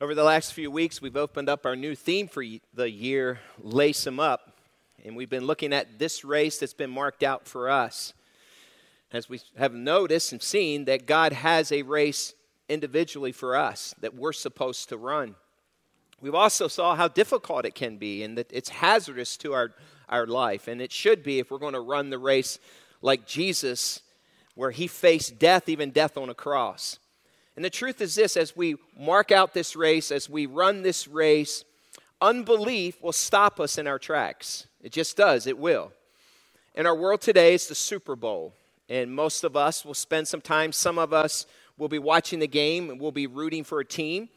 Over the last few weeks, we've opened up our new theme for the year, Lace 'em Up. And we've been looking at this race that's been marked out for us. As we have noticed and seen, that God has a race individually for us that we're supposed to run. We've also saw how difficult it can be and that it's hazardous to our, our life. And it should be if we're going to run the race like Jesus, where he faced death, even death on a cross. And the truth is this as we mark out this race, as we run this race, unbelief will stop us in our tracks. It just does, it will. In our world today, it's the Super Bowl. And most of us will spend some time, some of us will be watching the game and we'll be rooting for a team.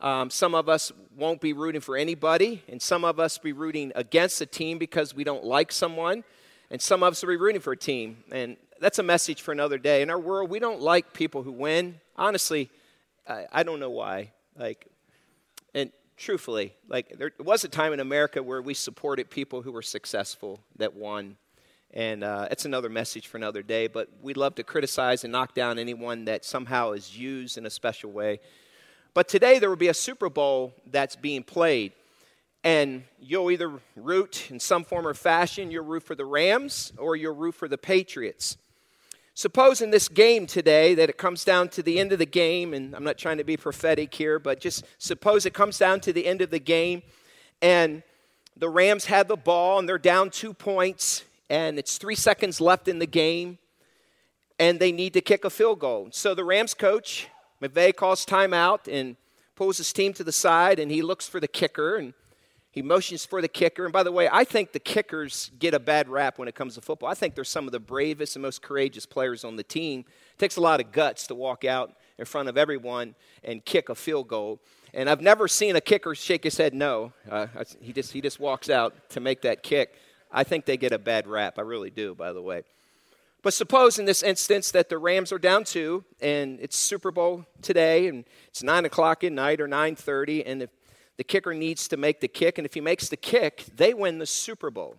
Um, some of us won't be rooting for anybody, and some of us be rooting against a team because we don't like someone, and some of us will be rooting for a team. And that's a message for another day. In our world, we don't like people who win honestly, I, I don't know why. Like, and truthfully, like there was a time in America where we supported people who were successful that won. And uh, it's another message for another day, but we love to criticize and knock down anyone that somehow is used in a special way. But today there will be a Super Bowl that's being played. And you'll either root in some form or fashion, you'll root for the Rams or you'll root for the Patriots. Suppose in this game today that it comes down to the end of the game, and I'm not trying to be prophetic here, but just suppose it comes down to the end of the game, and the Rams have the ball and they're down two points, and it's three seconds left in the game, and they need to kick a field goal. So the Rams coach, McVay, calls timeout and pulls his team to the side, and he looks for the kicker, and he motions for the kicker. And by the way, I think the kickers get a bad rap when it comes to football. I think they're some of the bravest and most courageous players on the team. It takes a lot of guts to walk out in front of everyone and kick a field goal. And I've never seen a kicker shake his head no. Uh, he, just, he just walks out to make that kick. I think they get a bad rap. I really do, by the way. But suppose in this instance that the Rams are down two, and it's Super Bowl today, and it's nine o'clock at night or nine thirty, and if the kicker needs to make the kick, and if he makes the kick, they win the Super Bowl.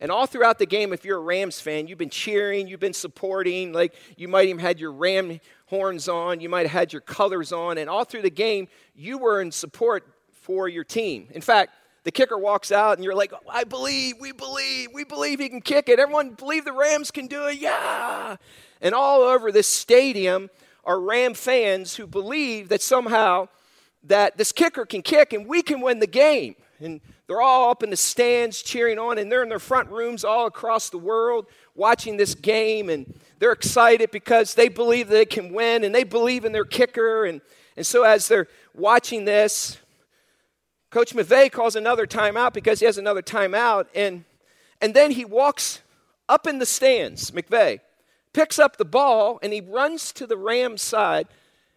And all throughout the game, if you're a Rams fan, you've been cheering, you've been supporting, like you might even had your Ram horns on, you might have had your colors on, and all through the game, you were in support for your team. In fact, the kicker walks out and you're like, I believe, we believe, we believe he can kick it. Everyone believe the Rams can do it. Yeah. And all over this stadium are Ram fans who believe that somehow that this kicker can kick and we can win the game. And they're all up in the stands cheering on, and they're in their front rooms all across the world watching this game. And they're excited because they believe they can win and they believe in their kicker. And, and so, as they're watching this, Coach McVay calls another timeout because he has another timeout. And, and then he walks up in the stands, McVay, picks up the ball, and he runs to the Rams side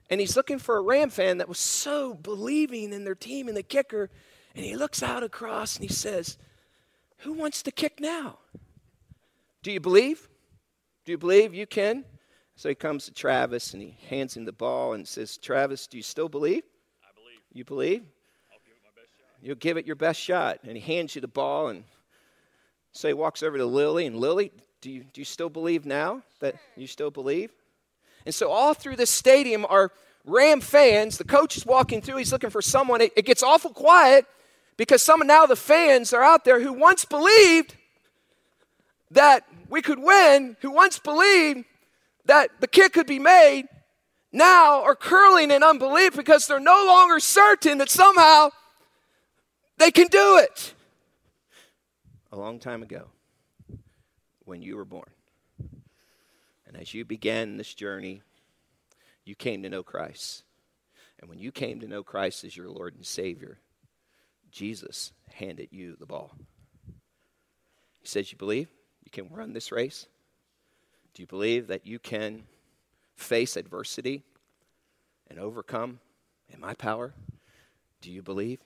and he's looking for a Ram fan that was so believing in their team and the kicker. And he looks out across and he says, Who wants to kick now? Do you believe? Do you believe you can? So he comes to Travis and he hands him the ball and says, Travis, do you still believe? I believe. You believe? I'll give it my best shot. You'll give it your best shot. And he hands you the ball and so he walks over to Lily and Lily, do you, do you still believe now that you still believe? And so, all through this stadium are Ram fans. The coach is walking through, he's looking for someone. It, it gets awful quiet because some of now the fans are out there who once believed that we could win, who once believed that the kick could be made, now are curling in unbelief because they're no longer certain that somehow they can do it. A long time ago, when you were born. And as you began this journey, you came to know Christ. And when you came to know Christ as your Lord and Savior, Jesus handed you the ball. He says, You believe you can run this race? Do you believe that you can face adversity and overcome in my power? Do you believe?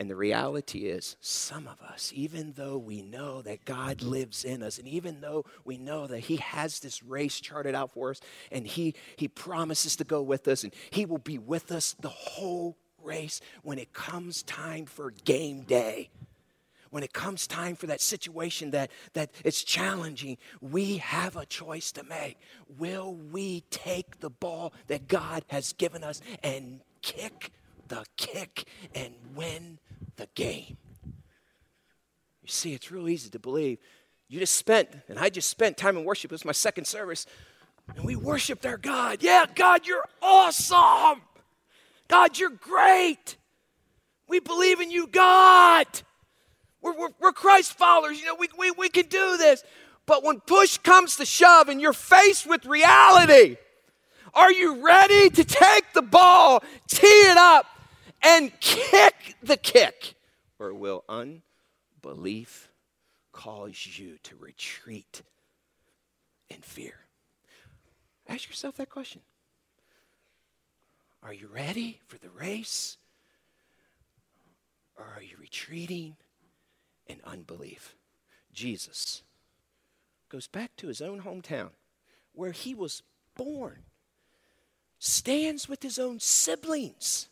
And the reality is, some of us, even though we know that God lives in us, and even though we know that He has this race charted out for us, and He, he promises to go with us, and He will be with us the whole race when it comes time for game day. When it comes time for that situation that, that it's challenging, we have a choice to make. Will we take the ball that God has given us and kick the kick and win the game. You see, it's real easy to believe. You just spent, and I just spent time in worship. It was my second service. And we worshiped our God. Yeah, God, you're awesome. God, you're great. We believe in you, God. We're, we're, we're Christ followers. You know, we, we, we can do this. But when push comes to shove and you're faced with reality, are you ready to take the ball, tee it up, and kick the kick? Or will unbelief cause you to retreat in fear? Ask yourself that question. Are you ready for the race? Or are you retreating in unbelief? Jesus goes back to his own hometown where he was born, stands with his own siblings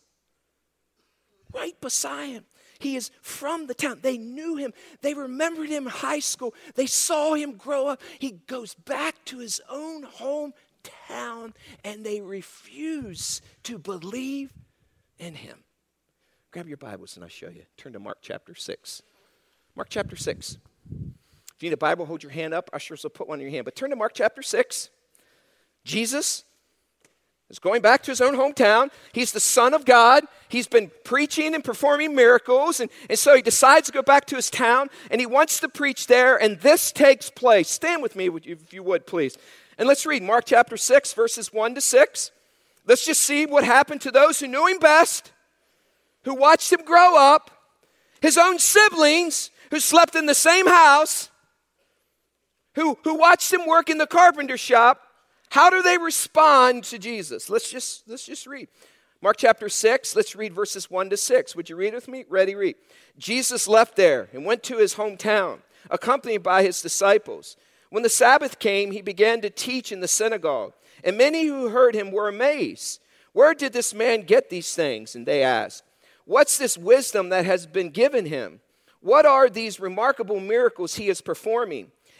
right beside him. He is from the town. They knew him. They remembered him in high school. They saw him grow up. He goes back to his own hometown and they refuse to believe in him. Grab your Bibles and I'll show you. Turn to Mark chapter 6. Mark chapter 6. If you need a Bible, hold your hand up. Ushers will put one in your hand. But turn to Mark chapter 6. Jesus is going back to his own hometown. He's the Son of God. He's been preaching and performing miracles. And, and so he decides to go back to his town and he wants to preach there. And this takes place. Stand with me, if you would, please. And let's read Mark chapter 6, verses 1 to 6. Let's just see what happened to those who knew him best, who watched him grow up, his own siblings who slept in the same house, who, who watched him work in the carpenter shop, how do they respond to Jesus? Let's just, let's just read. Mark chapter 6, let's read verses 1 to 6. Would you read with me? Ready, read. Jesus left there and went to his hometown, accompanied by his disciples. When the Sabbath came, he began to teach in the synagogue, and many who heard him were amazed. Where did this man get these things? And they asked, What's this wisdom that has been given him? What are these remarkable miracles he is performing?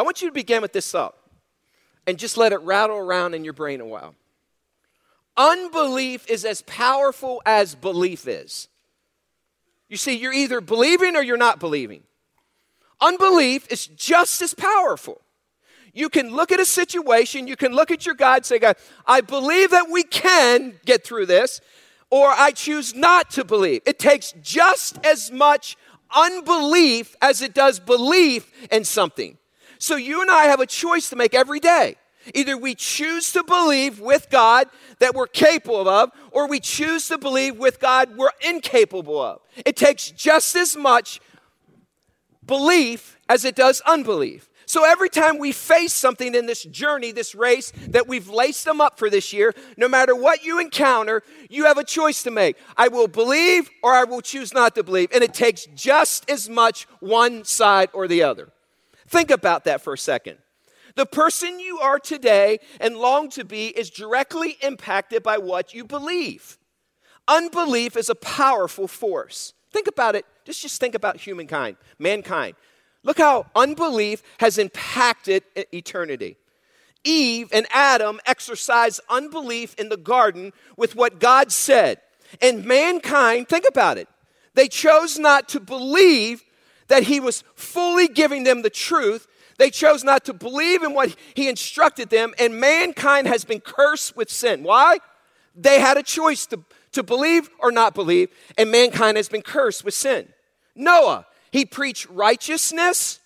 I want you to begin with this thought and just let it rattle around in your brain a while. Unbelief is as powerful as belief is. You see, you're either believing or you're not believing. Unbelief is just as powerful. You can look at a situation, you can look at your God, say, God, I believe that we can get through this, or I choose not to believe. It takes just as much unbelief as it does belief in something. So you and I have a choice to make every day. Either we choose to believe with God that we're capable of, or we choose to believe with God we're incapable of. It takes just as much belief as it does unbelief. So every time we face something in this journey, this race that we've laced them up for this year, no matter what you encounter, you have a choice to make. I will believe or I will choose not to believe. And it takes just as much one side or the other. Think about that for a second. The person you are today and long to be is directly impacted by what you believe. Unbelief is a powerful force. Think about it. Just, just think about humankind, mankind. Look how unbelief has impacted eternity. Eve and Adam exercised unbelief in the garden with what God said. And mankind, think about it, they chose not to believe that he was fully giving them the truth. They chose not to believe in what he instructed them, and mankind has been cursed with sin. Why? They had a choice to, to believe or not believe, and mankind has been cursed with sin. Noah, he preached righteousness,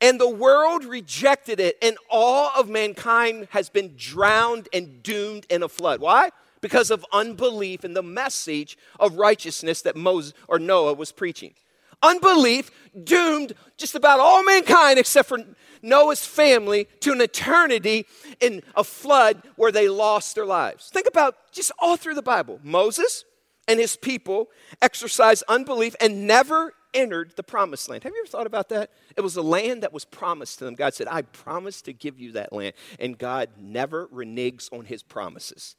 and the world rejected it, and all of mankind has been drowned and doomed in a flood. Why? Because of unbelief in the message of righteousness that Moses or Noah was preaching. Unbelief doomed just about all mankind except for Noah's family to an eternity in a flood where they lost their lives. Think about just all through the Bible. Moses and his people exercised unbelief and never entered the promised land. Have you ever thought about that? It was a land that was promised to them. God said, I promise to give you that land. And God never reneges on his promises.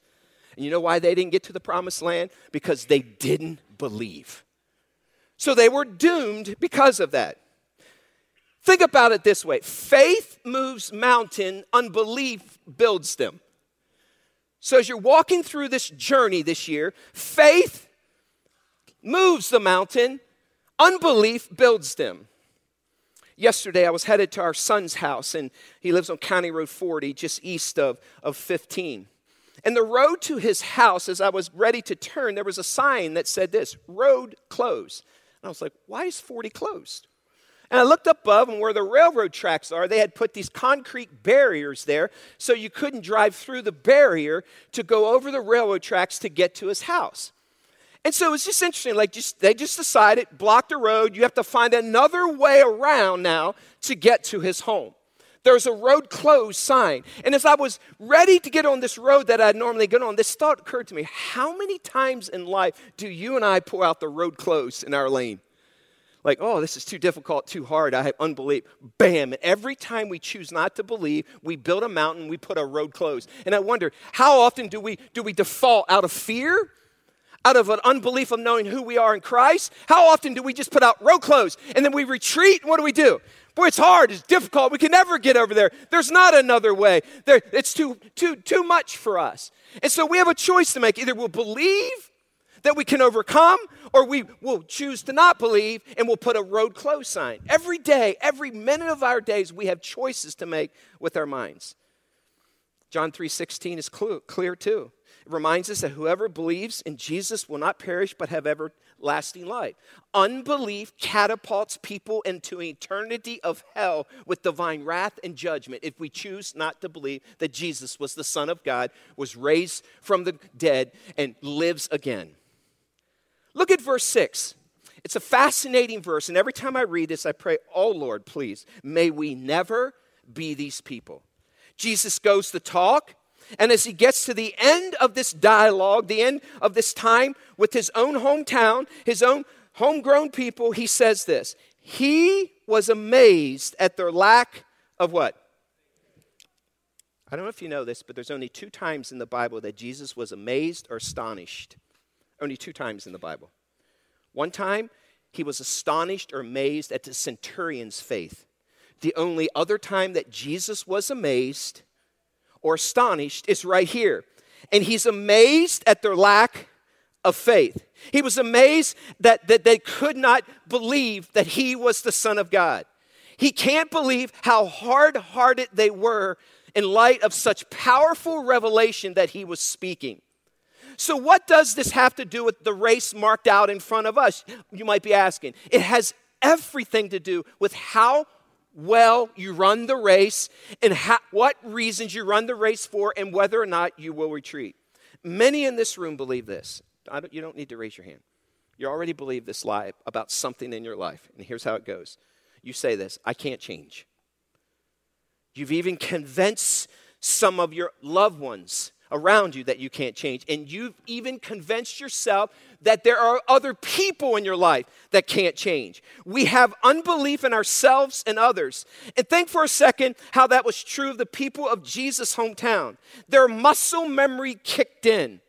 And you know why they didn't get to the promised land? Because they didn't believe. So they were doomed because of that. Think about it this way faith moves mountain, unbelief builds them. So as you're walking through this journey this year, faith moves the mountain, unbelief builds them. Yesterday, I was headed to our son's house, and he lives on County Road 40, just east of, of 15. And the road to his house, as I was ready to turn, there was a sign that said this road closed. And I was like, why is 40 closed? And I looked above, and where the railroad tracks are, they had put these concrete barriers there so you couldn't drive through the barrier to go over the railroad tracks to get to his house. And so it's just interesting. Like, just, they just decided, block the road. You have to find another way around now to get to his home. There's a road closed sign. And as I was ready to get on this road that I'd normally get on, this thought occurred to me how many times in life do you and I pull out the road closed in our lane? like, oh, this is too difficult, too hard. I have unbelief. Bam. And every time we choose not to believe, we build a mountain, we put a road closed. And I wonder, how often do we do we default out of fear? Out of an unbelief of knowing who we are in Christ? How often do we just put out road closed and then we retreat? What do we do? Boy, it's hard, it's difficult. We can never get over there. There's not another way. There, it's too, too, too much for us. And so we have a choice to make. Either we'll believe that we can overcome, or we will choose to not believe and we'll put a road closed sign. Every day, every minute of our days, we have choices to make with our minds. John 3:16 is clear, clear too. It reminds us that whoever believes in Jesus will not perish but have everlasting life. Unbelief catapults people into eternity of hell with divine wrath and judgment if we choose not to believe that Jesus was the Son of God, was raised from the dead, and lives again. Look at verse 6. It's a fascinating verse, and every time I read this, I pray, Oh Lord, please, may we never be these people. Jesus goes to talk, and as he gets to the end of this dialogue, the end of this time with his own hometown, his own homegrown people, he says this He was amazed at their lack of what? I don't know if you know this, but there's only two times in the Bible that Jesus was amazed or astonished. Only two times in the Bible. One time, he was astonished or amazed at the centurion's faith. The only other time that Jesus was amazed or astonished is right here. And he's amazed at their lack of faith. He was amazed that, that they could not believe that he was the Son of God. He can't believe how hard hearted they were in light of such powerful revelation that he was speaking. So, what does this have to do with the race marked out in front of us? You might be asking. It has everything to do with how well you run the race and how, what reasons you run the race for and whether or not you will retreat. Many in this room believe this. Don't, you don't need to raise your hand. You already believe this lie about something in your life. And here's how it goes you say this I can't change. You've even convinced some of your loved ones around you that you can't change. And you've even convinced yourself that there are other people in your life that can't change. We have unbelief in ourselves and others. And think for a second how that was true of the people of Jesus' hometown. Their muscle memory kicked in.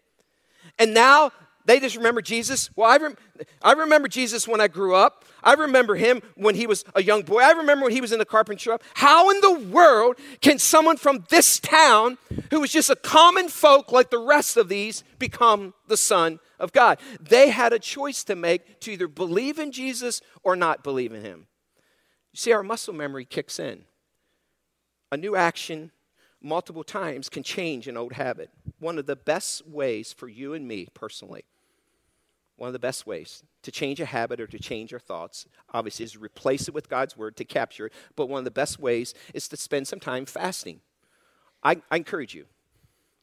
And now they just remember Jesus. Well, I, rem- I remember Jesus when I grew up. I remember him when he was a young boy. I remember when he was in the carpenter shop. How in the world can someone from this town, who was just a common folk like the rest of these, become the Son of God? They had a choice to make to either believe in Jesus or not believe in him. You see, our muscle memory kicks in. A new action multiple times can change an old habit. One of the best ways for you and me personally one of the best ways to change a habit or to change our thoughts, obviously, is replace it with God's word to capture it. But one of the best ways is to spend some time fasting. I, I encourage you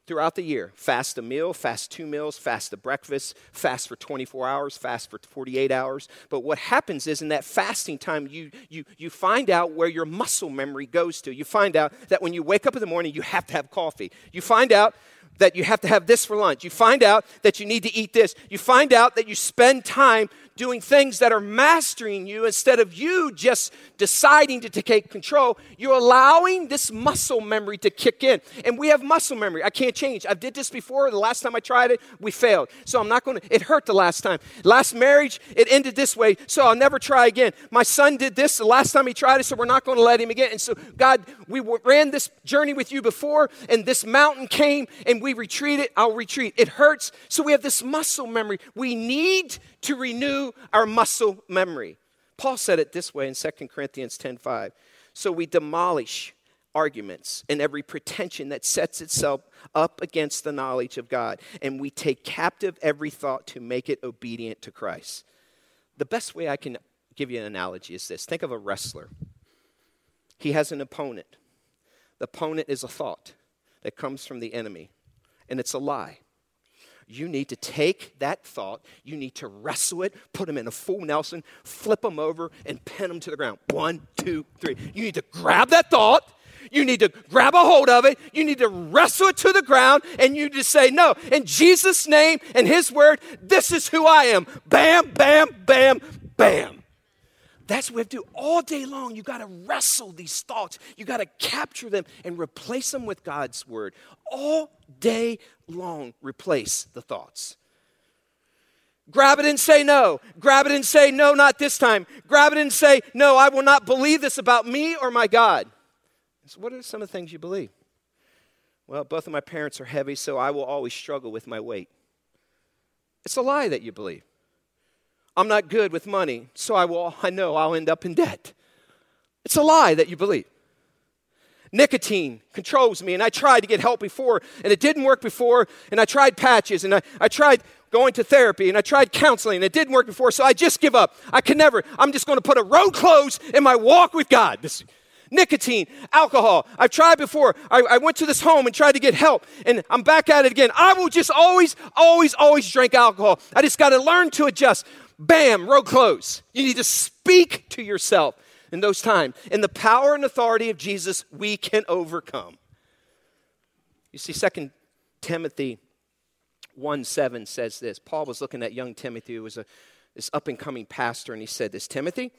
throughout the year. Fast a meal, fast two meals, fast a breakfast, fast for 24 hours, fast for 48 hours. But what happens is in that fasting time, you, you, you find out where your muscle memory goes to. You find out that when you wake up in the morning, you have to have coffee. You find out that you have to have this for lunch. You find out that you need to eat this. You find out that you spend time doing things that are mastering you instead of you just deciding to take control. You're allowing this muscle memory to kick in. And we have muscle memory. I can't change. I did this before. The last time i tried it we failed. So i'm not going to it hurt the last time. Last marriage it ended this way so i'll never try again. My son did this the last time he tried it so we're not going to let him again. And so god we ran this journey with you before and this mountain came and retreated i'll retreat it hurts so we have this muscle memory we need to renew our muscle memory. Paul said it this way in 2 Corinthians 10:5. So we demolish arguments and every pretension that sets itself up against the knowledge of God, and we take captive every thought to make it obedient to Christ. The best way I can give you an analogy is this think of a wrestler. He has an opponent. The opponent is a thought that comes from the enemy, and it's a lie. You need to take that thought, you need to wrestle it, put them in a full Nelson, flip them over, and pin them to the ground. One, two, three. You need to grab that thought. You need to grab a hold of it. You need to wrestle it to the ground, and you just say, No, in Jesus' name and His word, this is who I am. Bam, bam, bam, bam. That's what we have to do all day long. You got to wrestle these thoughts. You got to capture them and replace them with God's word. All day long, replace the thoughts. Grab it and say no. Grab it and say no, not this time. Grab it and say no, I will not believe this about me or my God. So, what are some of the things you believe? Well, both of my parents are heavy, so I will always struggle with my weight. It's a lie that you believe. I'm not good with money, so I will I know I'll end up in debt. It's a lie that you believe. Nicotine controls me, and I tried to get help before, and it didn't work before, and I tried patches, and I, I tried going to therapy, and I tried counseling, and it didn't work before, so I just give up. I can never, I'm just going to put a road close in my walk with God. This, nicotine, alcohol. I've tried before. I, I, went to this home and tried to get help, and I'm back at it again. I will just always, always, always drink alcohol. I just got to learn to adjust. Bam, road close. You need to speak to yourself in those times. In the power and authority of Jesus, we can overcome. You see, Second Timothy 1 7 says this. Paul was looking at young Timothy, who was a, this up and coming pastor, and he said this Timothy,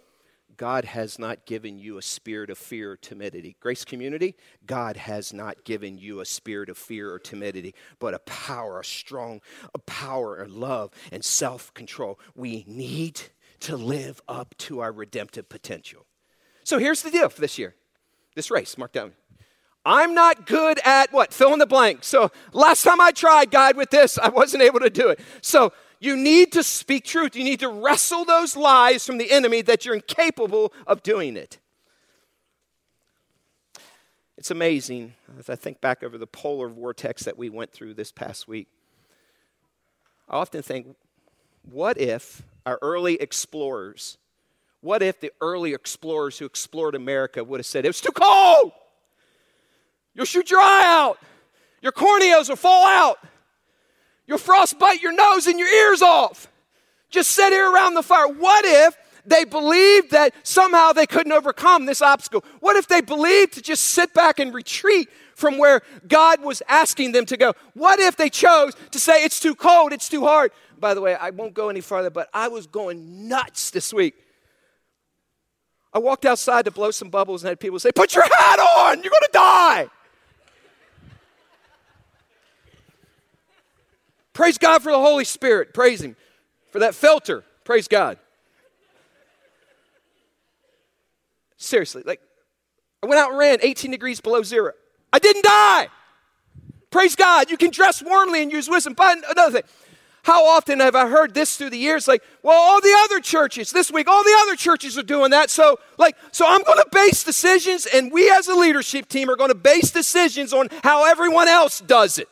God has not given you a spirit of fear or timidity. Grace community, God has not given you a spirit of fear or timidity, but a power, a strong, a power, a love, and self control. We need to live up to our redemptive potential. So here's the deal for this year this race, mark down. I'm not good at what? Fill in the blank. So last time I tried, God, with this, I wasn't able to do it. So you need to speak truth. You need to wrestle those lies from the enemy that you're incapable of doing it. It's amazing as I think back over the polar vortex that we went through this past week. I often think, what if our early explorers, what if the early explorers who explored America would have said, it was too cold? You'll shoot your eye out, your corneas will fall out. You'll frostbite your nose and your ears off. Just sit here around the fire. What if they believed that somehow they couldn't overcome this obstacle? What if they believed to just sit back and retreat from where God was asking them to go? What if they chose to say, it's too cold, it's too hard? By the way, I won't go any farther, but I was going nuts this week. I walked outside to blow some bubbles and had people say, Put your hat on, you're going to die. Praise God for the Holy Spirit. Praise Him for that filter. Praise God. Seriously, like, I went out and ran 18 degrees below zero. I didn't die. Praise God. You can dress warmly and use wisdom. But another thing, how often have I heard this through the years? Like, well, all the other churches this week, all the other churches are doing that. So, like, so I'm going to base decisions, and we as a leadership team are going to base decisions on how everyone else does it.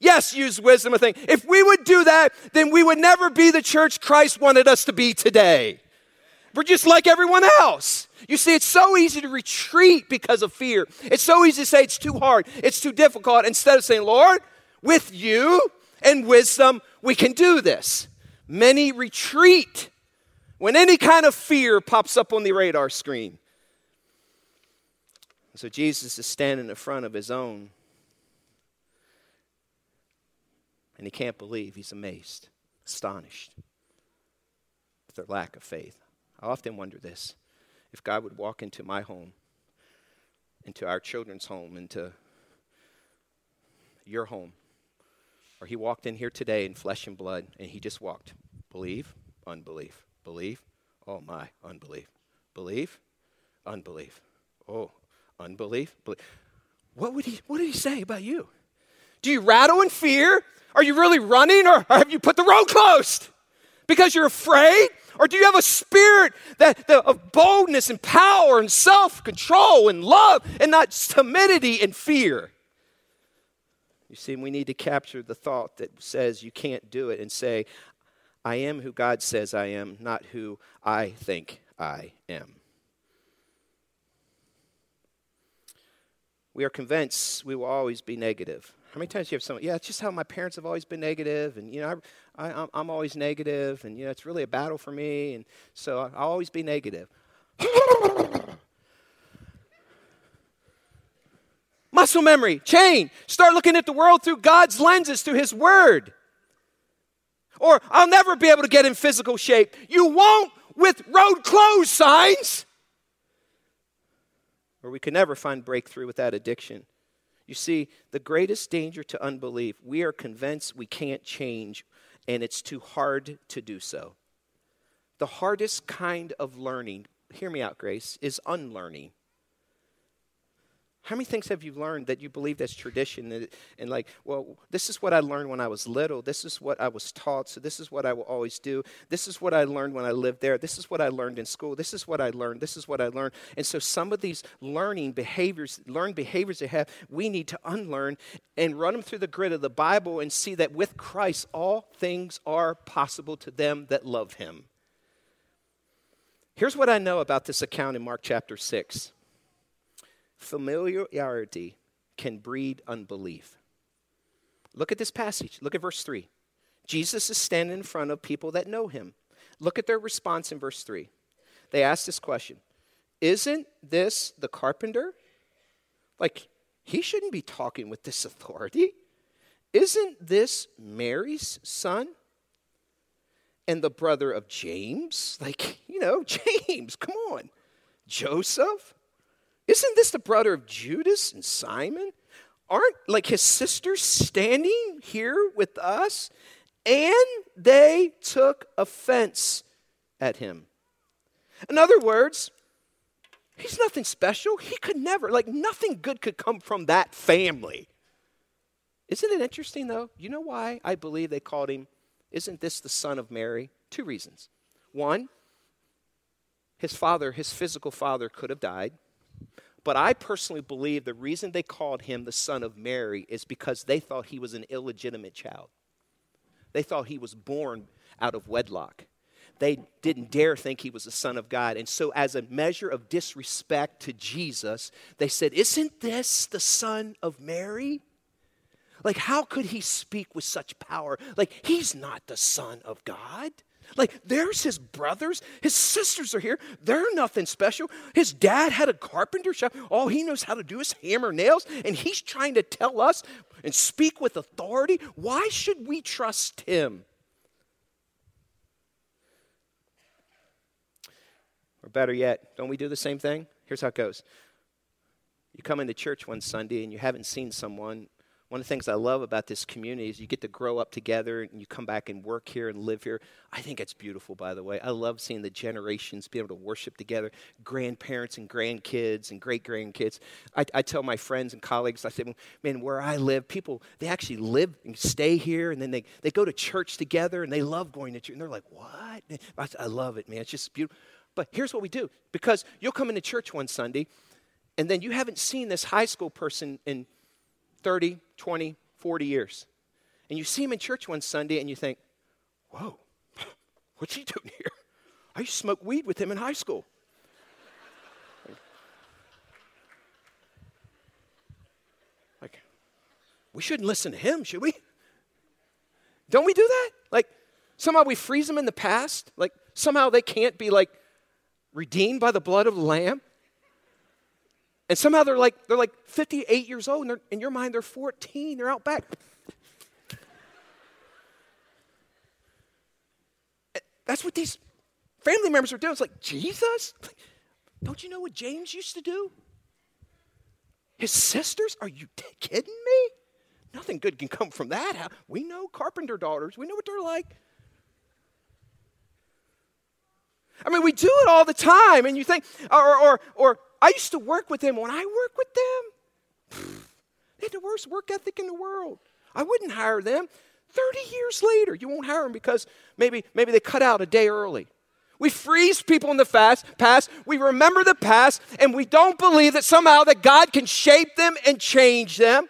Yes, use wisdom, I think. If we would do that, then we would never be the church Christ wanted us to be today. We're just like everyone else. You see, it's so easy to retreat because of fear. It's so easy to say it's too hard, it's too difficult, instead of saying, Lord, with you and wisdom, we can do this. Many retreat when any kind of fear pops up on the radar screen. So Jesus is standing in front of his own, and he can't believe. He's amazed, astonished at their lack of faith. I often wonder this if God would walk into my home, into our children's home, into your home, or he walked in here today in flesh and blood and he just walked. Believe, unbelief. Believe, oh my, unbelief. Believe, unbelief. Oh, unbelief. Belief. What would he what did he say about you? Do you rattle in fear? Are you really running or have you put the road closed? Because you're afraid? Or do you have a spirit that, that of boldness and power and self-control and love and not timidity and fear? You see, we need to capture the thought that says you can't do it and say, I am who God says I am, not who I think I am. We are convinced we will always be negative. How many times do you have someone, yeah, it's just how my parents have always been negative, and, you know, I, I, I'm always negative, and, you know, it's really a battle for me, and so I'll always be negative. Muscle memory, chain. Start looking at the world through God's lenses, through His Word. Or I'll never be able to get in physical shape. You won't with road closed signs. Or we can never find breakthrough with that addiction. You see, the greatest danger to unbelief, we are convinced we can't change and it's too hard to do so. The hardest kind of learning, hear me out, Grace, is unlearning. How many things have you learned that you believe that's tradition and, and, like, well, this is what I learned when I was little. This is what I was taught, so this is what I will always do. This is what I learned when I lived there. This is what I learned in school. This is what I learned. This is what I learned. And so some of these learning behaviors, learned behaviors they have, we need to unlearn and run them through the grid of the Bible and see that with Christ, all things are possible to them that love him. Here's what I know about this account in Mark chapter 6. Familiarity can breed unbelief. Look at this passage. Look at verse 3. Jesus is standing in front of people that know him. Look at their response in verse 3. They ask this question Isn't this the carpenter? Like, he shouldn't be talking with this authority. Isn't this Mary's son? And the brother of James? Like, you know, James, come on. Joseph? Isn't this the brother of Judas and Simon? Aren't like his sisters standing here with us? And they took offense at him. In other words, he's nothing special. He could never, like, nothing good could come from that family. Isn't it interesting, though? You know why I believe they called him, Isn't this the son of Mary? Two reasons. One, his father, his physical father, could have died. But I personally believe the reason they called him the son of Mary is because they thought he was an illegitimate child. They thought he was born out of wedlock. They didn't dare think he was the son of God. And so, as a measure of disrespect to Jesus, they said, Isn't this the son of Mary? Like, how could he speak with such power? Like, he's not the son of God. Like, there's his brothers, his sisters are here. They're nothing special. His dad had a carpenter shop. All he knows how to do is hammer nails, and he's trying to tell us and speak with authority. Why should we trust him? Or better yet, don't we do the same thing? Here's how it goes. You come into church one Sunday and you haven't seen someone one of the things I love about this community is you get to grow up together and you come back and work here and live here. I think it's beautiful, by the way. I love seeing the generations be able to worship together, grandparents and grandkids and great grandkids. I, I tell my friends and colleagues, I say, man, where I live, people, they actually live and stay here and then they, they go to church together and they love going to church. And they're like, what? I, I love it, man. It's just beautiful. But here's what we do because you'll come into church one Sunday and then you haven't seen this high school person in 30, 20, 40 years. And you see him in church one Sunday and you think, whoa, what's he doing here? I used to smoke weed with him in high school. Like, we shouldn't listen to him, should we? Don't we do that? Like, somehow we freeze them in the past. Like, somehow they can't be like redeemed by the blood of the Lamb. And somehow they're like they're like 58 years old, and in your mind they're 14. They're out back. That's what these family members are doing. It's like Jesus. Don't you know what James used to do? His sisters? Are you kidding me? Nothing good can come from that. We know carpenter daughters. We know what they're like. I mean, we do it all the time, and you think, or, or, or I used to work with them. When I work with them, they had the worst work ethic in the world. I wouldn't hire them. 30 years later, you won't hire them because maybe, maybe they cut out a day early. We freeze people in the fast, past. We remember the past, and we don't believe that somehow that God can shape them and change them.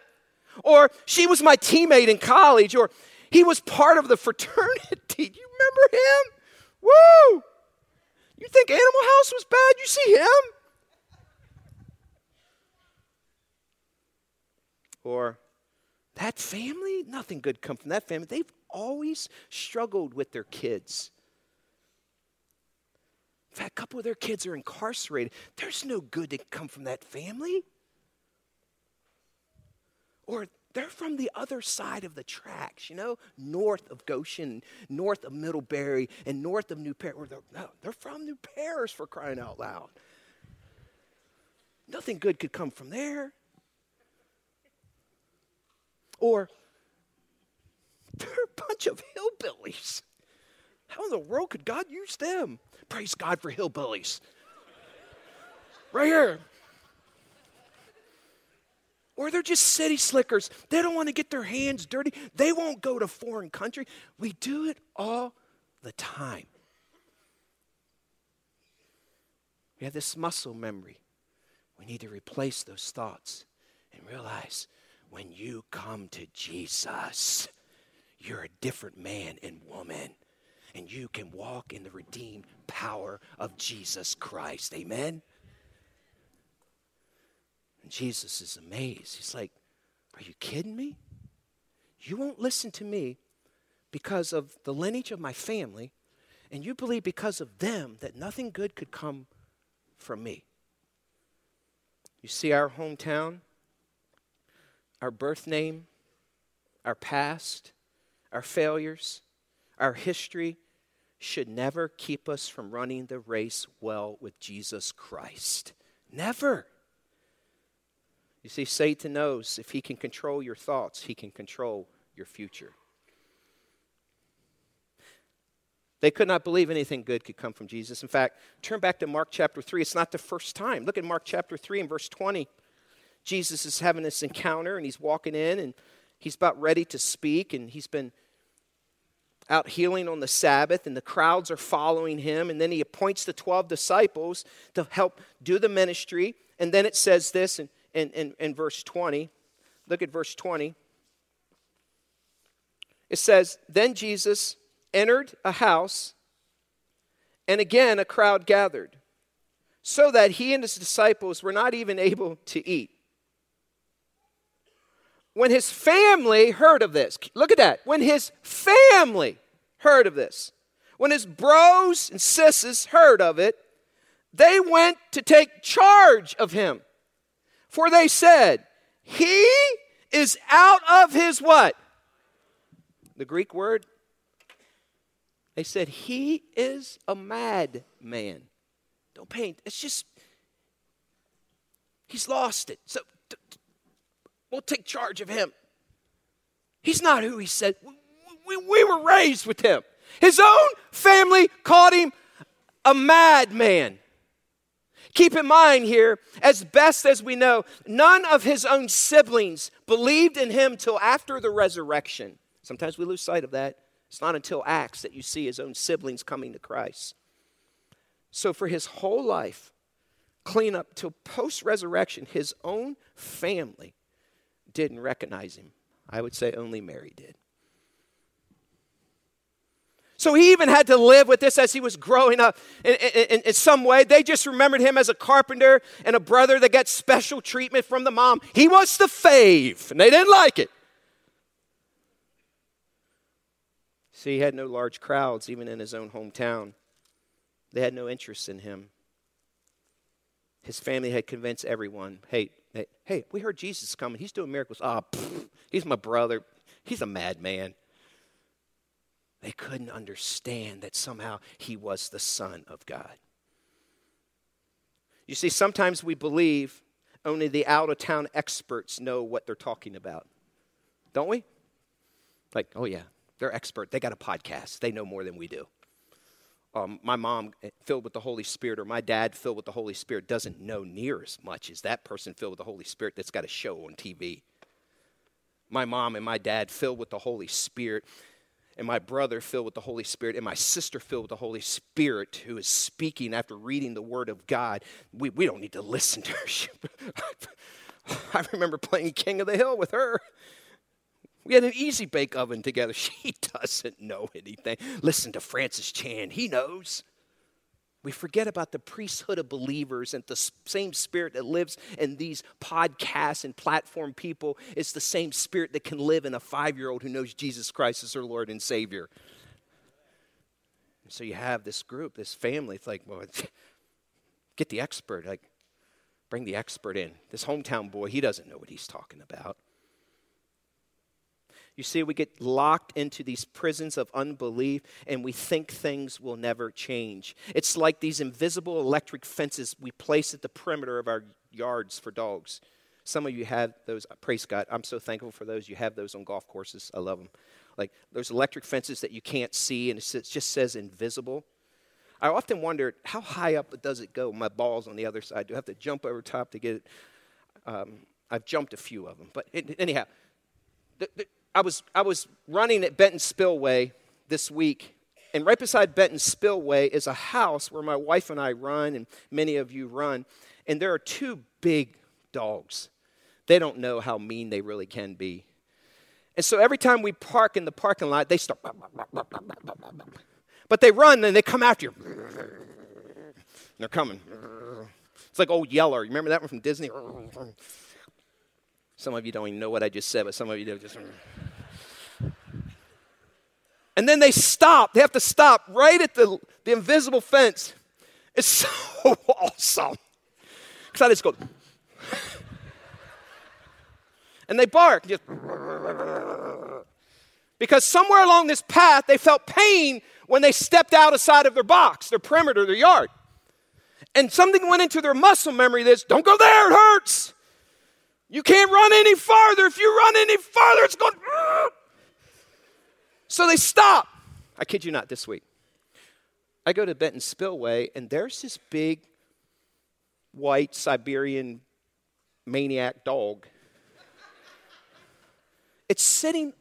Or she was my teammate in college, or he was part of the fraternity. Do you remember him? Woo! You think Animal House was bad? You see him? Or that family, nothing good come from that family. They've always struggled with their kids. In fact, a couple of their kids are incarcerated. There's no good that come from that family. Or they're from the other side of the tracks, you know, north of Goshen, north of Middlebury, and north of New Paris. They're, no, they're from New Paris for crying out loud. Nothing good could come from there. Or they're a bunch of hillbillies. How in the world could God use them? Praise God for hillbillies. Right here. Or they're just city slickers. They don't want to get their hands dirty. They won't go to foreign country. We do it all the time. We have this muscle memory. We need to replace those thoughts and realize when you come to Jesus, you're a different man and woman. And you can walk in the redeemed power of Jesus Christ. Amen? And Jesus is amazed. He's like, Are you kidding me? You won't listen to me because of the lineage of my family, and you believe because of them that nothing good could come from me. You see our hometown? Our birth name, our past, our failures, our history should never keep us from running the race well with Jesus Christ. Never. You see, Satan knows if he can control your thoughts, he can control your future. They could not believe anything good could come from Jesus. In fact, turn back to Mark chapter 3. It's not the first time. Look at Mark chapter 3 and verse 20. Jesus is having this encounter and he's walking in and he's about ready to speak and he's been out healing on the Sabbath and the crowds are following him. And then he appoints the 12 disciples to help do the ministry. And then it says this in, in, in, in verse 20. Look at verse 20. It says, Then Jesus entered a house, and again a crowd gathered, so that he and his disciples were not even able to eat when his family heard of this, look at that. When his family heard of this, when his bros and sisters heard of it, they went to take charge of him. For they said, He is out of his what? The Greek word. They said, He is a madman. Don't paint. It's just, he's lost it. So We'll take charge of him. He's not who he said. We, we, we were raised with him. His own family called him a madman. Keep in mind here, as best as we know, none of his own siblings believed in him till after the resurrection. Sometimes we lose sight of that. It's not until Acts that you see his own siblings coming to Christ. So, for his whole life, clean up till post resurrection, his own family didn't recognize him. I would say only Mary did. So he even had to live with this as he was growing up in, in, in, some way. They just remembered him as a carpenter and a brother that got special treatment from the mom. He was the fave, and they didn't like it. See, he had no large crowds, even in his own hometown. They had no interest in him. His family had convinced everyone hey, hey, hey we heard Jesus coming. He's doing miracles. Ah, oh, he's my brother. He's a madman. They couldn't understand that somehow he was the Son of God. You see, sometimes we believe only the out of town experts know what they're talking about. Don't we? Like, oh, yeah, they're expert. They got a podcast. They know more than we do. Um, my mom, eh, filled with the Holy Spirit, or my dad, filled with the Holy Spirit, doesn't know near as much as that person filled with the Holy Spirit that's got a show on TV. My mom and my dad, filled with the Holy Spirit, and my brother filled with the Holy Spirit, and my sister filled with the Holy Spirit, who is speaking after reading the Word of God, we, we don't need to listen to her. I remember playing King of the Hill with her. We had an easy bake oven together. She doesn't know anything. Listen to Francis Chan, he knows. We forget about the priesthood of believers and the same spirit that lives in these podcasts and platform people. It's the same spirit that can live in a five year old who knows Jesus Christ as their Lord and Savior. so you have this group, this family. It's like, well, get the expert. Like, bring the expert in. This hometown boy, he doesn't know what he's talking about. You see, we get locked into these prisons of unbelief and we think things will never change. It's like these invisible electric fences we place at the perimeter of our yards for dogs. Some of you have those, praise God. I'm so thankful for those. You have those on golf courses. I love them. Like those electric fences that you can't see and it just says invisible. I often wonder how high up does it go? My ball's on the other side. Do I have to jump over top to get it? Um, I've jumped a few of them. But anyhow, the, the, I was, I was running at Benton Spillway this week, and right beside Benton Spillway is a house where my wife and I run, and many of you run, and there are two big dogs. They don't know how mean they really can be. And so every time we park in the parking lot, they start. But they run and they come after you. They're coming. It's like old Yeller. You remember that one from Disney? Some of you don't even know what I just said, but some of you do just. And then they stop. They have to stop right at the, the invisible fence. It's so awesome. Because I just go. and they bark. Just, because somewhere along this path, they felt pain when they stepped out outside of their box, their perimeter, their yard. And something went into their muscle memory that's don't go there, it hurts. You can't run any farther. If you run any farther, it's going. So they stop. I kid you not, this week. I go to Benton Spillway, and there's this big white Siberian maniac dog. It's sitting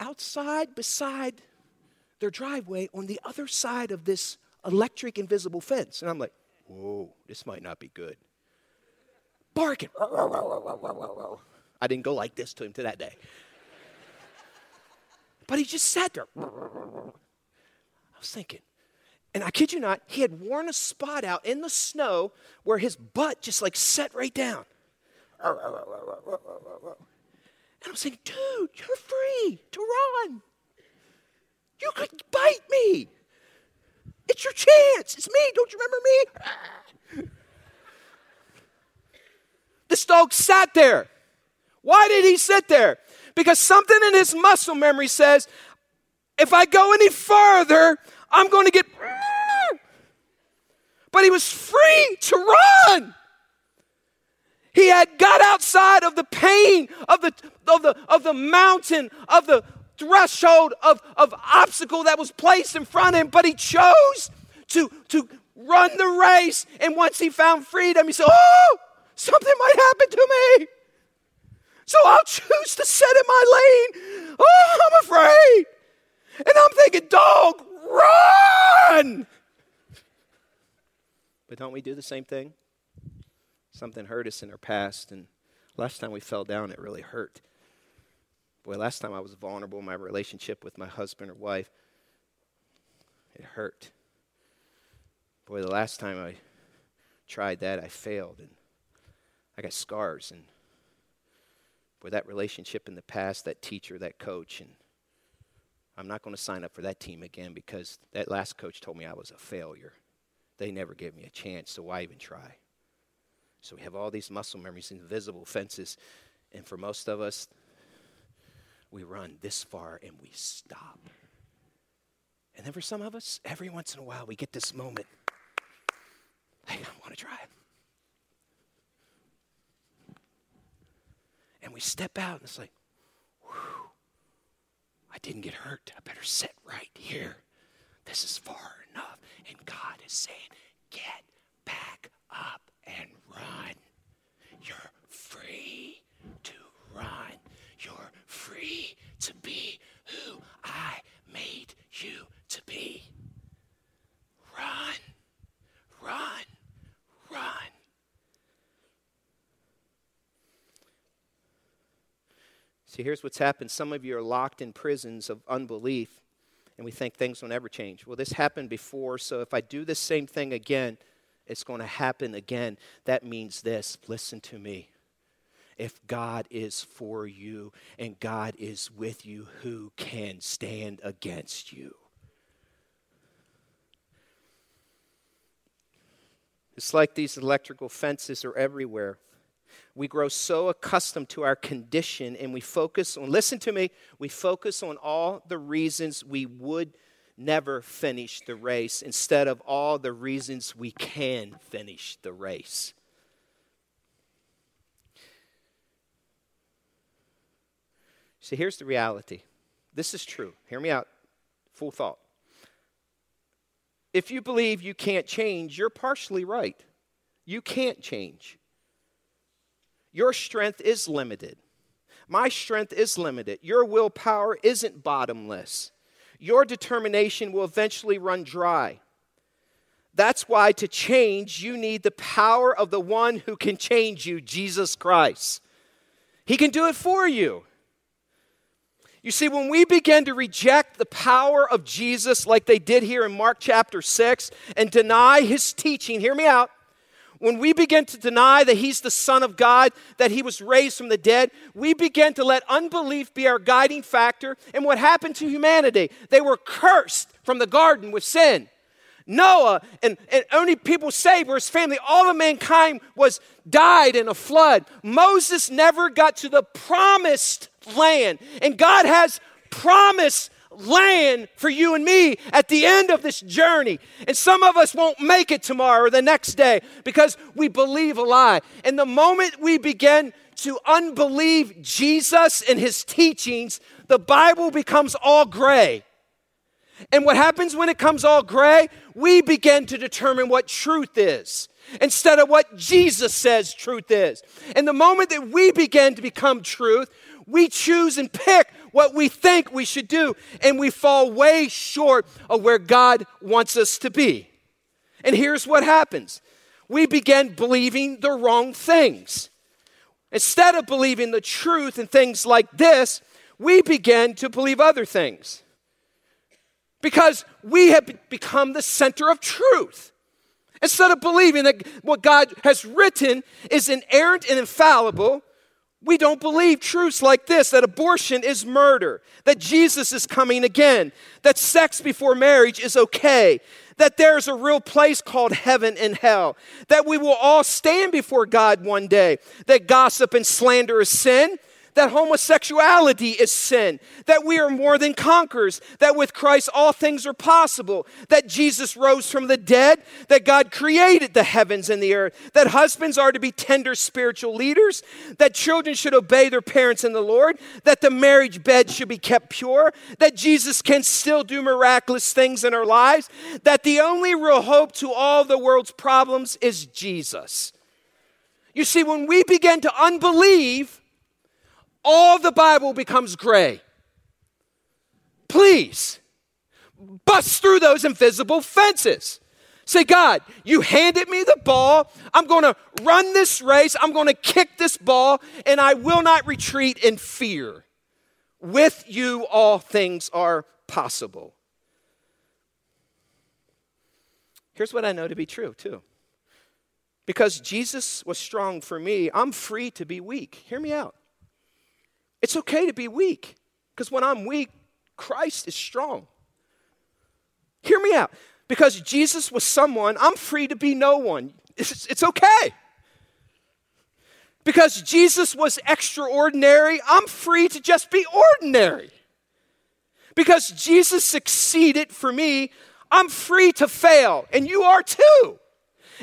outside beside their driveway on the other side of this electric invisible fence. And I'm like, whoa, this might not be good. Barking. I didn't go like this to him to that day. But he just sat there. I was thinking, and I kid you not, he had worn a spot out in the snow where his butt just like set right down. And I was saying, dude, you're free to run. You could bite me. It's your chance. It's me. Don't you remember me? Dog sat there. Why did he sit there? Because something in his muscle memory says, if I go any further, I'm going to get. But he was free to run. He had got outside of the pain of the, of the, of the mountain, of the threshold of, of obstacle that was placed in front of him, but he chose to, to run the race. And once he found freedom, he said, Oh, something might happen to me. So I'll choose to sit in my lane. Oh, I'm afraid. And I'm thinking, dog, run. But don't we do the same thing? Something hurt us in our past, and last time we fell down, it really hurt. Boy, last time I was vulnerable in my relationship with my husband or wife, It hurt. Boy, the last time I tried that, I failed and I got scars. And boy, that relationship in the past, that teacher, that coach, and I'm not going to sign up for that team again because that last coach told me I was a failure. They never gave me a chance, so why even try? So we have all these muscle memories, invisible fences, and for most of us, we run this far and we stop. And then for some of us, every once in a while, we get this moment. Hey, I want to try And we step out, and it's like, whew, I didn't get hurt. I better sit right here. This is far enough. And God is saying, get back up and run. You're free to run. You're free to be who I made you to be. Run, run, run. See, here's what's happened. Some of you are locked in prisons of unbelief, and we think things will never change. Well, this happened before, so if I do the same thing again, it's going to happen again. That means this listen to me. If God is for you and God is with you, who can stand against you? It's like these electrical fences are everywhere. We grow so accustomed to our condition and we focus on, listen to me, we focus on all the reasons we would never finish the race instead of all the reasons we can finish the race. See, here's the reality. This is true. Hear me out. Full thought. If you believe you can't change, you're partially right. You can't change. Your strength is limited. My strength is limited. Your willpower isn't bottomless. Your determination will eventually run dry. That's why to change, you need the power of the one who can change you, Jesus Christ. He can do it for you. You see, when we begin to reject the power of Jesus, like they did here in Mark chapter 6, and deny his teaching, hear me out. When we begin to deny that he's the Son of God, that he was raised from the dead, we begin to let unbelief be our guiding factor. And what happened to humanity? They were cursed from the garden with sin. Noah and, and only people saved were his family. All of mankind was died in a flood. Moses never got to the promised land. And God has promised land for you and me at the end of this journey. And some of us won't make it tomorrow or the next day because we believe a lie. And the moment we begin to unbelieve Jesus and his teachings, the Bible becomes all gray. And what happens when it comes all gray? We begin to determine what truth is instead of what Jesus says truth is. And the moment that we begin to become truth, we choose and pick what we think we should do, and we fall way short of where God wants us to be. And here's what happens we begin believing the wrong things. Instead of believing the truth and things like this, we begin to believe other things. Because we have become the center of truth. Instead of believing that what God has written is inerrant and infallible, we don't believe truths like this that abortion is murder, that Jesus is coming again, that sex before marriage is okay, that there's a real place called heaven and hell, that we will all stand before God one day, that gossip and slander is sin, that homosexuality is sin, that we are more than conquerors, that with Christ all things are possible, that Jesus rose from the dead, that God created the heavens and the earth, that husbands are to be tender spiritual leaders, that children should obey their parents in the Lord, that the marriage bed should be kept pure, that Jesus can still do miraculous things in our lives, that the only real hope to all the world's problems is Jesus. You see, when we begin to unbelieve, all the Bible becomes gray. Please bust through those invisible fences. Say, God, you handed me the ball. I'm going to run this race. I'm going to kick this ball, and I will not retreat in fear. With you, all things are possible. Here's what I know to be true, too. Because Jesus was strong for me, I'm free to be weak. Hear me out. It's okay to be weak, because when I'm weak, Christ is strong. Hear me out. Because Jesus was someone, I'm free to be no one. It's, it's okay. Because Jesus was extraordinary, I'm free to just be ordinary. Because Jesus succeeded for me, I'm free to fail, and you are too.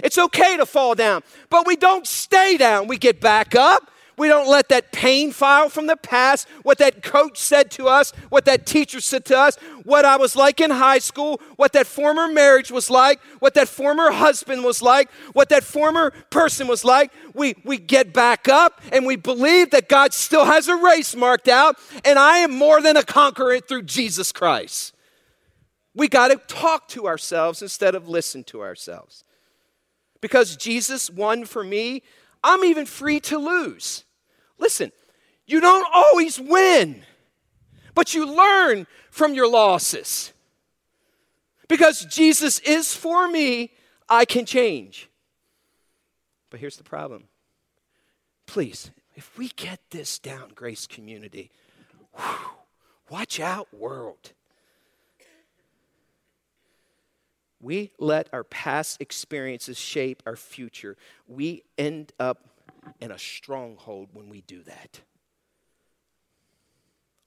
It's okay to fall down, but we don't stay down. We get back up. We don't let that pain file from the past, what that coach said to us, what that teacher said to us, what I was like in high school, what that former marriage was like, what that former husband was like, what that former person was like. We, we get back up and we believe that God still has a race marked out, and I am more than a conqueror through Jesus Christ. We got to talk to ourselves instead of listen to ourselves. Because Jesus won for me, I'm even free to lose. Listen, you don't always win, but you learn from your losses. Because Jesus is for me, I can change. But here's the problem. Please, if we get this down, Grace Community, whew, watch out, world. We let our past experiences shape our future. We end up in a stronghold when we do that.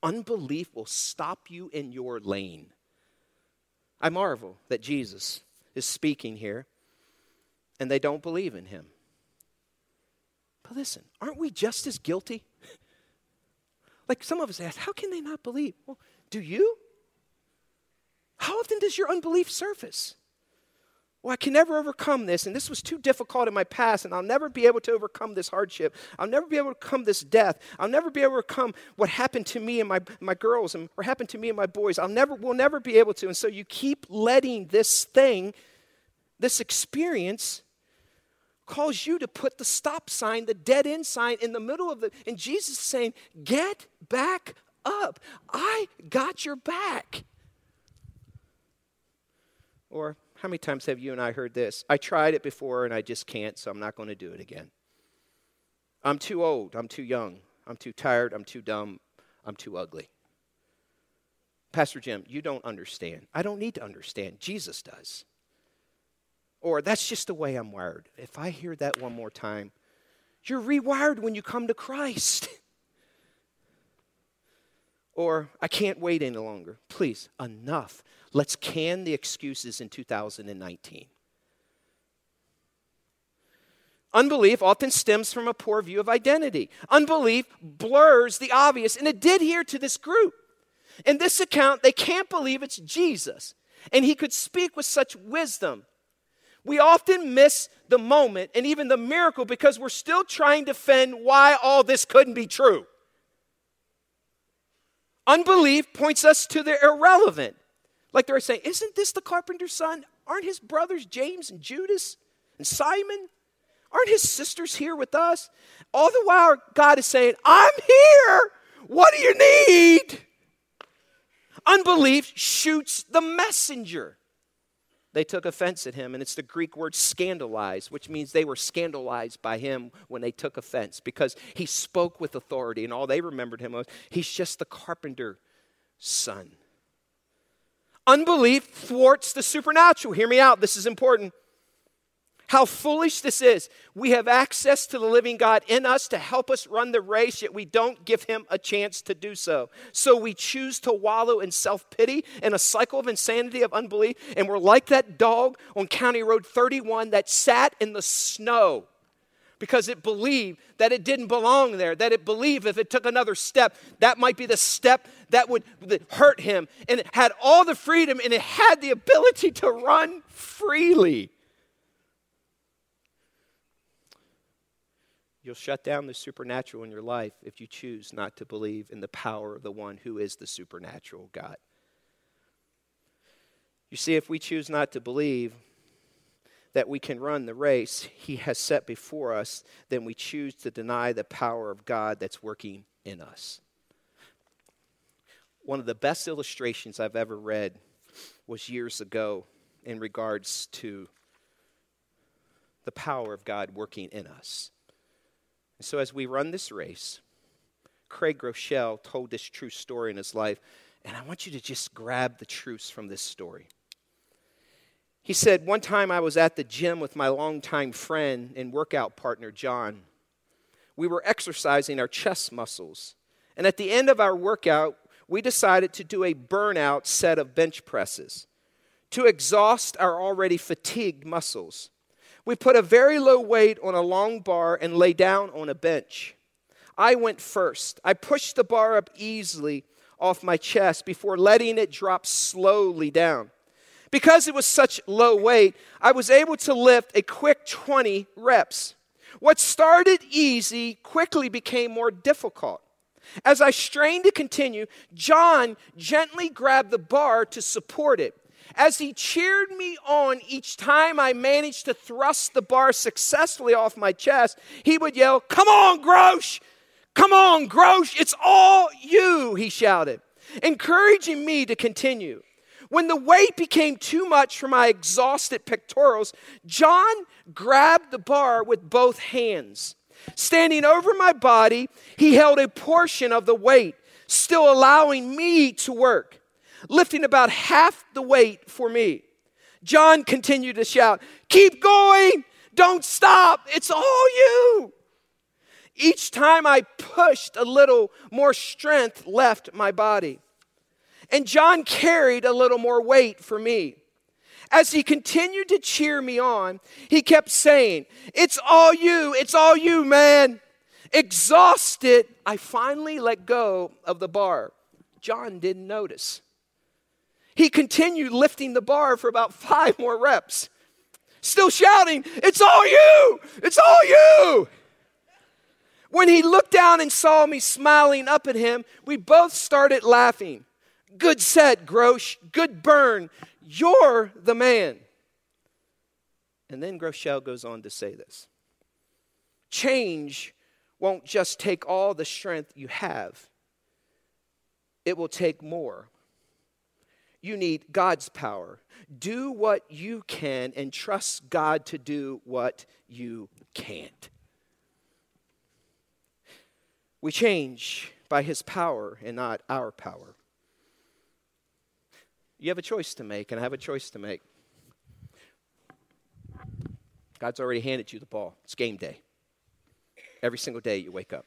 Unbelief will stop you in your lane. I marvel that Jesus is speaking here and they don't believe in him. But listen, aren't we just as guilty? like some of us ask, how can they not believe? Well, do you? How often does your unbelief surface? Well, I can never overcome this, and this was too difficult in my past, and I'll never be able to overcome this hardship. I'll never be able to overcome this death. I'll never be able to overcome what happened to me and my, my girls and what happened to me and my boys. I'll never, we'll never be able to. And so you keep letting this thing, this experience, cause you to put the stop sign, the dead end sign in the middle of the, and Jesus is saying, get back up. I got your back. Or how many times have you and I heard this? I tried it before and I just can't, so I'm not going to do it again. I'm too old. I'm too young. I'm too tired. I'm too dumb. I'm too ugly. Pastor Jim, you don't understand. I don't need to understand. Jesus does. Or that's just the way I'm wired. If I hear that one more time, you're rewired when you come to Christ. or I can't wait any longer. Please, enough. Let's can the excuses in 2019. Unbelief often stems from a poor view of identity. Unbelief blurs the obvious, and it did here to this group. In this account, they can't believe it's Jesus, and he could speak with such wisdom. We often miss the moment and even the miracle because we're still trying to defend why all this couldn't be true. Unbelief points us to the irrelevant. Like they're saying, Isn't this the carpenter's son? Aren't his brothers James and Judas and Simon? Aren't his sisters here with us? All the while, God is saying, I'm here. What do you need? Unbelief shoots the messenger. They took offense at him, and it's the Greek word scandalized, which means they were scandalized by him when they took offense because he spoke with authority, and all they remembered him was he's just the carpenter's son. Unbelief thwarts the supernatural. Hear me out, this is important. How foolish this is. We have access to the living God in us to help us run the race, yet we don't give him a chance to do so. So we choose to wallow in self pity in a cycle of insanity of unbelief, and we're like that dog on County Road 31 that sat in the snow because it believed that it didn't belong there, that it believed if it took another step, that might be the step that would hurt him. And it had all the freedom and it had the ability to run freely. You'll shut down the supernatural in your life if you choose not to believe in the power of the one who is the supernatural God. You see, if we choose not to believe, that we can run the race He has set before us, then we choose to deny the power of God that's working in us. One of the best illustrations I've ever read was years ago in regards to the power of God working in us. And so, as we run this race, Craig Groeschel told this true story in his life, and I want you to just grab the truths from this story. He said, One time I was at the gym with my longtime friend and workout partner, John. We were exercising our chest muscles. And at the end of our workout, we decided to do a burnout set of bench presses to exhaust our already fatigued muscles. We put a very low weight on a long bar and lay down on a bench. I went first. I pushed the bar up easily off my chest before letting it drop slowly down. Because it was such low weight, I was able to lift a quick 20 reps. What started easy quickly became more difficult. As I strained to continue, John gently grabbed the bar to support it. As he cheered me on each time I managed to thrust the bar successfully off my chest, he would yell, Come on, Grosh! Come on, Grosh! It's all you, he shouted, encouraging me to continue. When the weight became too much for my exhausted pectorals, John grabbed the bar with both hands. Standing over my body, he held a portion of the weight, still allowing me to work, lifting about half the weight for me. John continued to shout, Keep going! Don't stop! It's all you! Each time I pushed, a little more strength left my body. And John carried a little more weight for me. As he continued to cheer me on, he kept saying, It's all you, it's all you, man. Exhausted, I finally let go of the bar. John didn't notice. He continued lifting the bar for about five more reps, still shouting, It's all you! It's all you! When he looked down and saw me smiling up at him, we both started laughing. Good set, Grosh. Good burn. You're the man. And then Groeschel goes on to say this Change won't just take all the strength you have, it will take more. You need God's power. Do what you can and trust God to do what you can't. We change by His power and not our power. You have a choice to make, and I have a choice to make. God's already handed you the ball. It's game day. Every single day you wake up.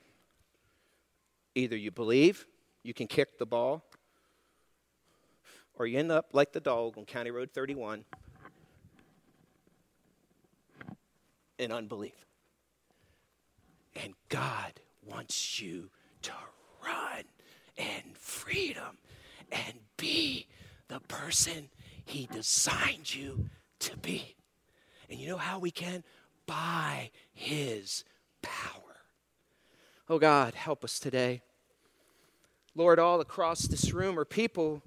Either you believe you can kick the ball, or you end up like the dog on County Road 31 in unbelief. And God wants you to run in freedom and be the person He designed you to be. And you know how we can? By His power. Oh God, help us today. Lord, all across this room are people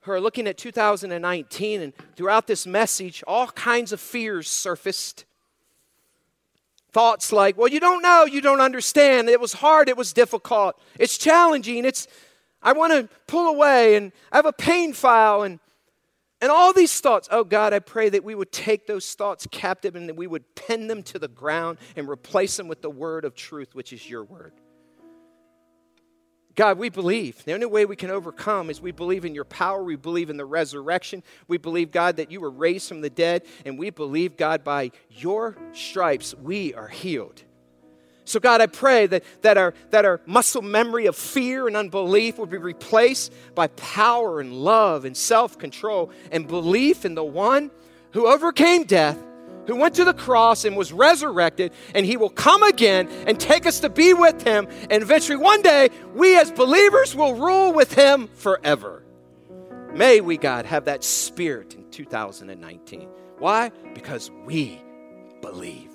who are looking at 2019 and throughout this message, all kinds of fears surfaced. Thoughts like, well, you don't know, you don't understand. It was hard, it was difficult, it's challenging, it's I want to pull away and I have a pain file and and all these thoughts. Oh God, I pray that we would take those thoughts captive and that we would pin them to the ground and replace them with the word of truth, which is your word. God, we believe. The only way we can overcome is we believe in your power. We believe in the resurrection. We believe, God, that you were raised from the dead. And we believe, God, by your stripes, we are healed. So, God, I pray that, that, our, that our muscle memory of fear and unbelief would be replaced by power and love and self control and belief in the one who overcame death, who went to the cross and was resurrected, and he will come again and take us to be with him. And eventually, one day, we as believers will rule with him forever. May we, God, have that spirit in 2019. Why? Because we believe.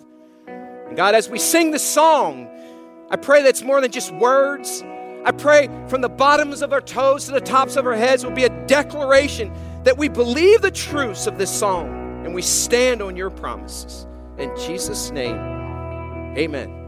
And God, as we sing the song, I pray that's more than just words. I pray from the bottoms of our toes to the tops of our heads will be a declaration that we believe the truths of this song and we stand on your promises. In Jesus' name, amen.